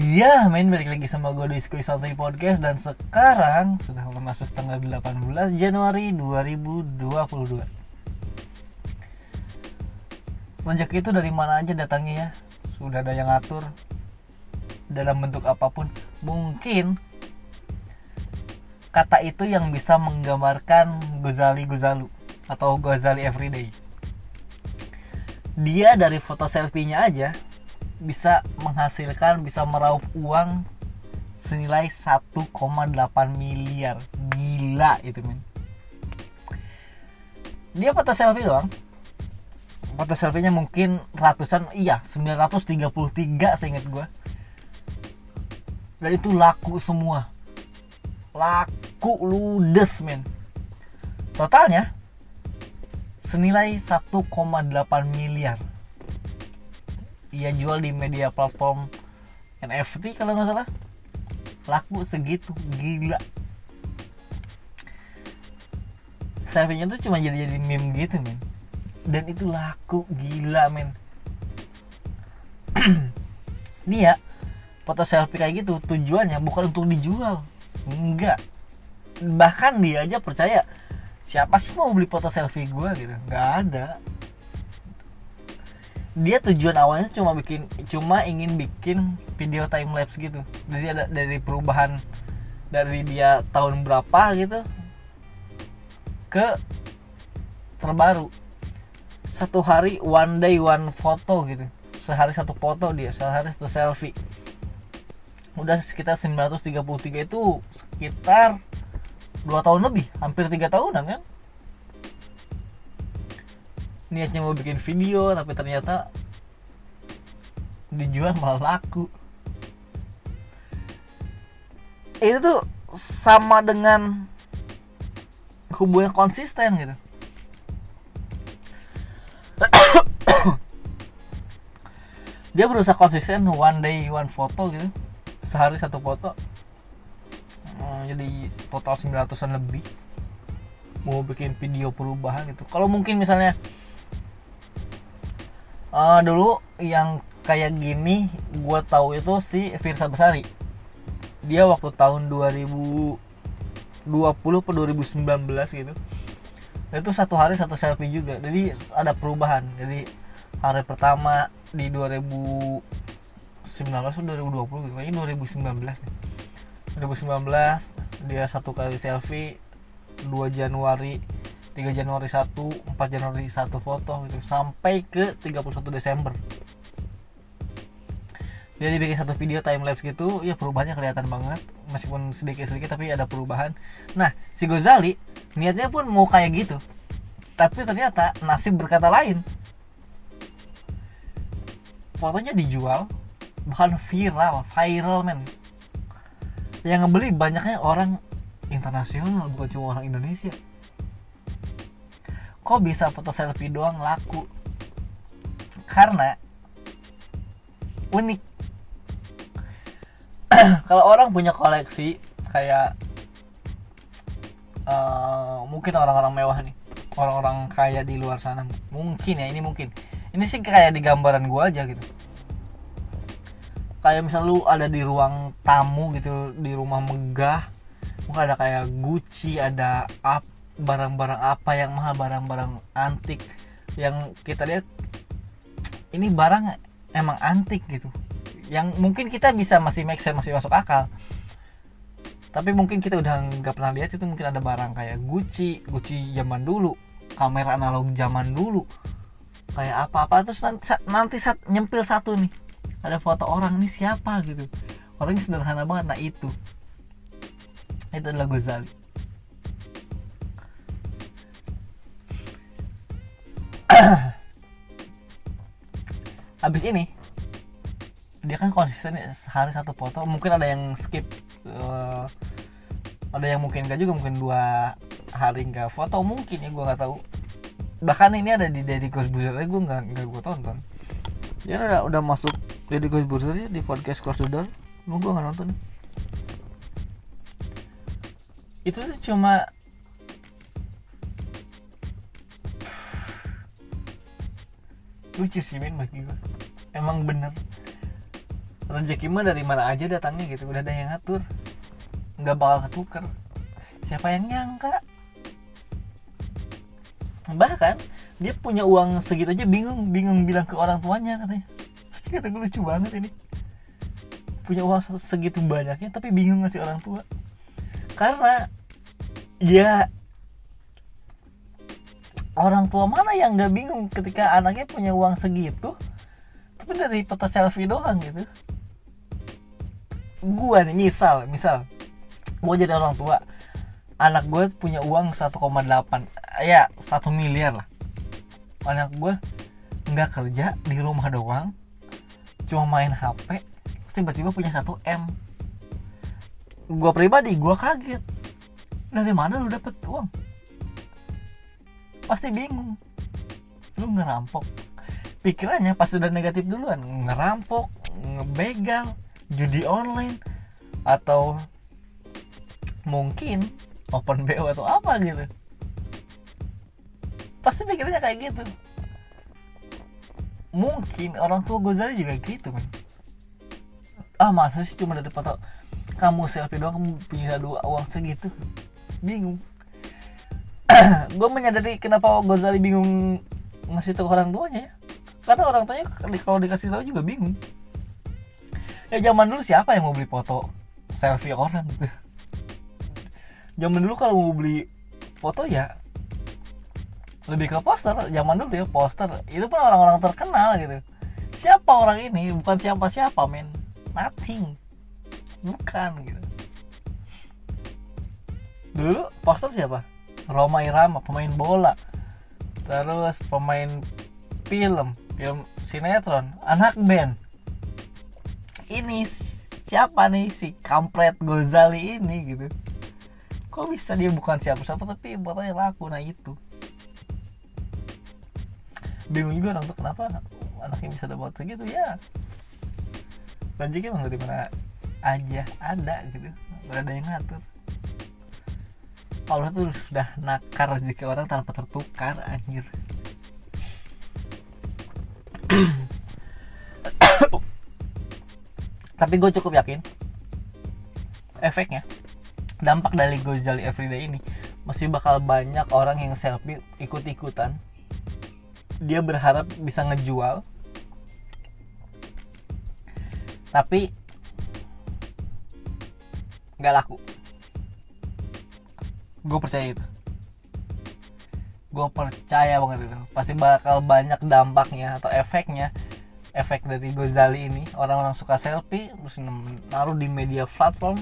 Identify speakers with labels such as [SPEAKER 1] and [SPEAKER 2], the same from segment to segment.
[SPEAKER 1] Iya, main balik lagi sama gue Diskusi Santai Podcast dan sekarang sudah masuk tanggal 18 Januari 2022. Rezeki itu dari mana aja datangnya ya? Sudah ada yang ngatur dalam bentuk apa pun. Mungkin kata itu yang bisa menggambarkan Gozali Gozalu atau Gozali Everyday. Dia dari foto selfie-nya aja bisa menghasilkan bisa meraup uang senilai 1,8 miliar. Gila itu men. Dia foto selfie doang. Foto selfie-nya mungkin ratusan iya 933 seingat gue dan itu laku semua. Laku ludes men. Totalnya senilai 1,8 miliar ia jual di media platform NFT kalau nggak salah. Laku segitu gila. Selfie-nya tuh cuma jadi jadi meme gitu men. Dan itu laku gila men. Dia foto selfie kayak gitu tujuannya bukan untuk dijual. Enggak. Bahkan dia aja percaya siapa sih mau beli foto selfie gue gitu? Nggak ada dia tujuan awalnya cuma bikin cuma ingin bikin video time lapse gitu. Jadi ada dari perubahan dari dia tahun berapa gitu ke terbaru. Satu hari one day one foto gitu. Sehari satu foto dia sehari satu selfie. Udah sekitar 933 itu sekitar dua tahun lebih hampir tiga tahunan kan niatnya mau bikin video tapi ternyata dijual malah laku. Ini tuh sama dengan hubungan konsisten gitu. Dia berusaha konsisten one day one foto gitu. Sehari satu foto. Hmm, jadi total 900an lebih. Mau bikin video perubahan gitu. Kalau mungkin misalnya uh, dulu yang kayak gini gue tahu itu si Firsa Besari. Dia waktu tahun 2020 ke 2019 gitu. Itu satu hari satu selfie juga. Jadi ada perubahan. Jadi hari pertama di 2019 atau 2020 gitu. Kayaknya 2019 nih 2019 dia satu kali selfie 2 Januari 3 Januari 1 4 Januari 1 foto gitu sampai ke 31 Desember. Dia dibikin satu video time lapse gitu ya perubahannya kelihatan banget meskipun sedikit-sedikit tapi ada perubahan. Nah si Gozali niatnya pun mau kayak gitu tapi ternyata nasib berkata lain. Fotonya dijual bahkan viral viral men. Yang ngebeli banyaknya orang internasional bukan cuma orang Indonesia kok bisa foto selfie doang laku? Karena unik. Kalau orang punya koleksi kayak uh, mungkin orang-orang mewah nih orang-orang kaya di luar sana mungkin ya ini mungkin. Ini sih kayak di gambaran gua aja gitu. Kayak misal lu ada di ruang tamu gitu di rumah megah mungkin ada kayak Gucci ada apa barang-barang apa yang mahal barang-barang antik yang kita lihat ini barang emang antik gitu. Yang mungkin kita bisa masih make sense masih masuk akal. Tapi mungkin kita udah nggak pernah lihat itu mungkin ada barang kayak Gucci Gucci zaman dulu kamera analog zaman dulu. Kayak apa-apa terus nanti, nanti saat nyempil satu nih. Ada foto orang ini siapa? gitu. Orangnya sederhana banget nah itu. Itu adalah Ghazali habis ini dia kan konsisten ya, sehari satu foto mungkin ada yang skip uh, ada yang mungkin gak juga mungkin dua hari nggak foto mungkin ya gue nggak tahu. Bahkan ini ada di Deddy Corbuzier gue nggak nggak gue tonton. Dia udah udah masuk Deddy Corbuzier di podcast Close the Door gue nggak nonton. Itu tuh cuma lucu sih men bagi gue emang bener. Rezeki mah dari mana aja datangnya gitu. Udah ada yang ngatur. Nggak bakal ketuker. Siapa yang nyangka? Bahkan dia punya uang segitu aja bingung. Bingung bilang ke orang tuanya katanya. Kata gue lucu banget ini. Punya uang segitu banyaknya tapi bingung ngasih orang tua. Karena ya orang tua mana yang nggak bingung ketika anaknya punya uang segitu? Tapi dari foto selfie doang gitu. Gua nih misal misal. Gua jadi orang tua. Anak gue punya uang 1,8 ya satu miliar lah. Anak gue nggak kerja di rumah doang. Cuma main HP tiba-tiba punya 1 M. Gue pribadi gue kaget. Dari mana lu dapet uang pasti bingung. Lu ngerampok. Pikirannya pasti udah negatif duluan ngerampok ngebegal judi online atau mungkin open BO atau apa gitu. Pasti pikirnya kayak gitu. Mungkin orang tua Gozali juga gitu kan ah masa sih cuma dari foto? Kamu selfie doang kamu punya dua uang segitu? Bingung gue menyadari kenapa Gozali bingung ngasih tahu orang tuanya ya. Karena orang tuanya kalau dikasih tahu juga bingung. Ya zaman dulu siapa yang mau beli foto selfie orang gitu? Zaman dulu kalau mau beli foto ya lebih ke poster. Zaman dulu ya poster. Itu pun orang-orang terkenal gitu. Siapa orang ini? Bukan siapa siapa men. Nothing. Bukan gitu. Dulu poster siapa Roma Irama pemain bola. Terus pemain film film sinetron anak band. Ini siapa nih si kampret Gozali ini gitu. Kok bisa dia bukan siapa-siapa tapi fotonya laku nah itu. Bingung juga orang tuh kenapa anaknya bisa dapat segitu ya. Rezeki emang dari mana aja ada gitu. Gak ada yang ngatur Allah tuh sudah nakar rezeki orang tanpa tertukar anjir. Tapi gue cukup yakin efeknya dampak dari Gozali Everyday ini masih bakal banyak orang yang selfie ikut-ikutan. Dia berharap bisa ngejual. Tapi nggak laku gue percaya itu. Gue percaya banget itu. Pasti bakal banyak dampaknya atau efeknya efek dari Gozali ini. Orang-orang suka selfie terus naruh di media platform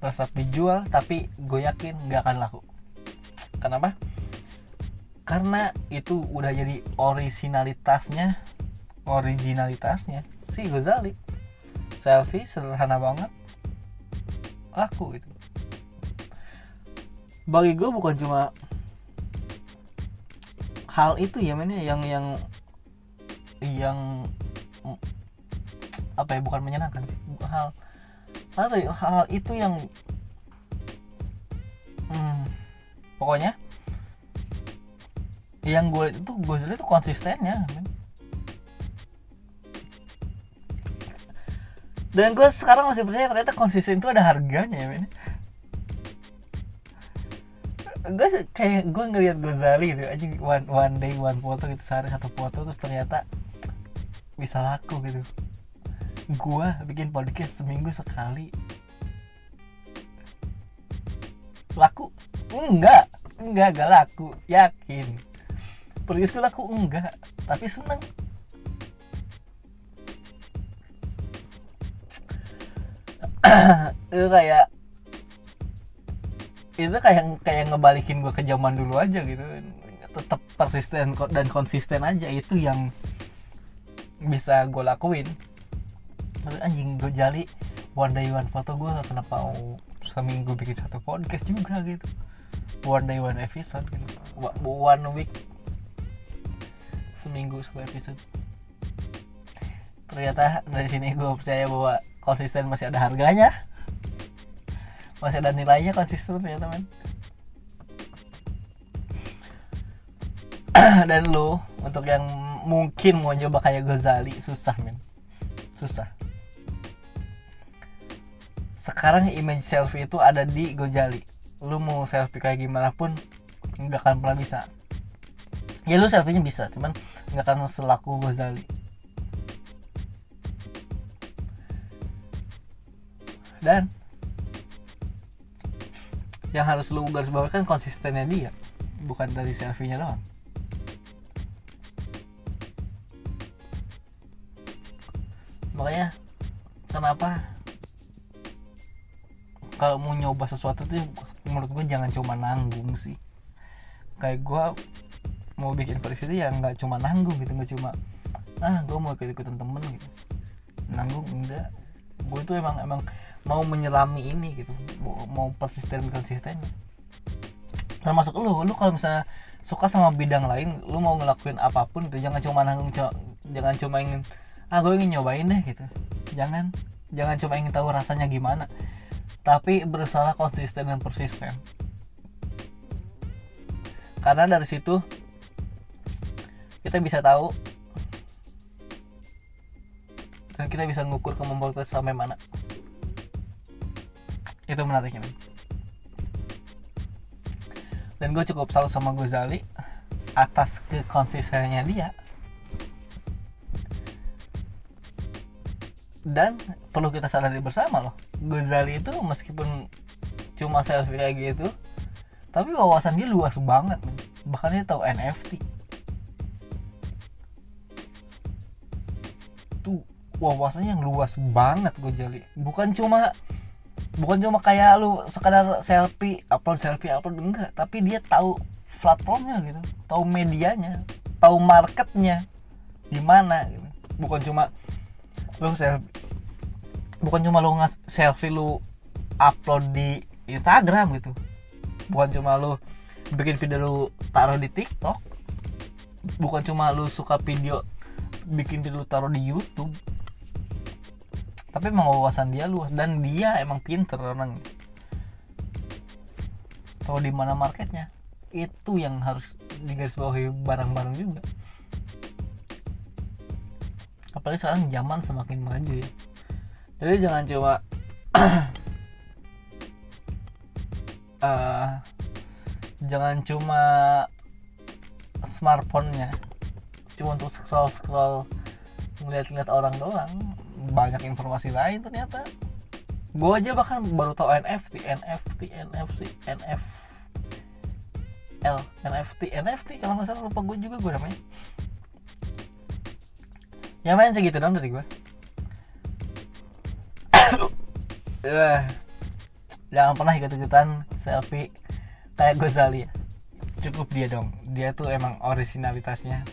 [SPEAKER 1] berharap dijual tapi gue yakin nggak akan laku. Kenapa? Karena itu udah jadi originalitasnya originalitasnya si Gozali selfie sederhana banget laku gitu bagi gue bukan cuma hal itu ya men yang yang yang apa ya bukan menyenangkan hal hal, hal itu yang hmm, pokoknya yang gue itu gue lihat itu konsistennya dan gue sekarang masih percaya ternyata konsisten itu ada harganya ya men gue kayak gue ngeliat Gozali gitu aja one, one day one foto gitu sehari satu foto terus ternyata bisa laku gitu. Gue bikin podcast seminggu sekali. Laku? Enggak. Enggak gak laku. Yakin. Pergi laku? Enggak. Tapi seneng. Itu kayak itu kayak kayak ngebalikin gue ke zaman dulu aja gitu. Tetap persisten dan konsisten aja itu yang bisa gue lakuin. Tapi anjing gue jali one day one foto gue kenapa mau seminggu bikin satu podcast juga gitu? One day one episode gitu. One week. Seminggu satu episode. Ternyata dari sini gue percaya bahwa konsisten masih ada harganya masih ada nilainya konsisten ya teman. Dan lo untuk yang mungkin mau coba kayak Ghazali susah men. Susah. Sekarang image selfie itu ada di Gojali lu mau selfie kayak gimana pun nggak akan pernah bisa. Ya lu selfie-nya bisa cuman nggak akan selaku Gozali dan yang harus lu garis bawahi kan konsistennya dia bukan dari selfie-nya doang. Makanya kenapa kalau mau nyoba sesuatu tuh menurut gue jangan cuma nanggung sih. Kayak gue mau bikin peristiwa ya nggak cuma nanggung gitu nggak cuma ah gue mau ikut ikutan temen gitu. Nanggung enggak. Gue tuh emang emang mau menyelami ini gitu. Mau, persisten konsisten. Termasuk lu lu kalau misalnya suka sama bidang lain lu mau ngelakuin apa pun itu jangan cuma nanggung jangan cuma ingin ah gue ingin nyobain deh gitu. Jangan jangan cuma ingin tahu rasanya gimana. Tapi berusaha konsisten dan persisten. Karena dari situ kita bisa tahu dan kita bisa ngukur kemampuan kita sampai mana itu menariknya men. dan gue cukup salut sama Gozali atas kekonsistennya dia. Dan perlu kita sadari bersama loh Gozali itu meskipun cuma selfie kayak gitu tapi wawasan dia luas banget bahkan dia tahu NFT tuh wawasannya yang luas banget Gozali bukan cuma bukan cuma kayak lu sekadar selfie upload selfie upload enggak. Tapi dia tahu platformnya gitu tahu medianya tahu marketnya di mana gitu. bukan cuma lu selfie bukan cuma lu ngas selfie lu upload di Instagram gitu. Bukan cuma lu bikin video lu taruh di TikTok. Bukan cuma lu suka video bikin video lu taruh di YouTube tapi emang wawasan dia luas dan dia emang pinter orang. Tahu di mana marketnya itu yang harus digarisbawahi barang-barang juga. Apalagi sekarang zaman semakin maju ya. Jadi jangan cuma uh, jangan cuma smartphone-nya. Cuma untuk scroll scroll ngeliat-ngeliat orang doang banyak informasi lain ternyata. Gue aja bahkan baru tahu NFT NFT NFC NF L NFT NFT kalau nggak salah lupa gue juga gue namanya. Ya main segitu dong dari gue Eh, jangan pernah ikut-ikutan selfie kayak Gozali ya cukup dia dong. Dia tuh emang originalitasnya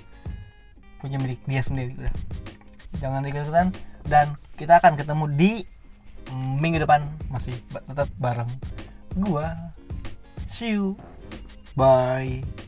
[SPEAKER 1] punya milik dia sendiri. Udah jangan ikut-ikutan dan kita akan ketemu di minggu depan masih tetap bareng gua. See you. Bye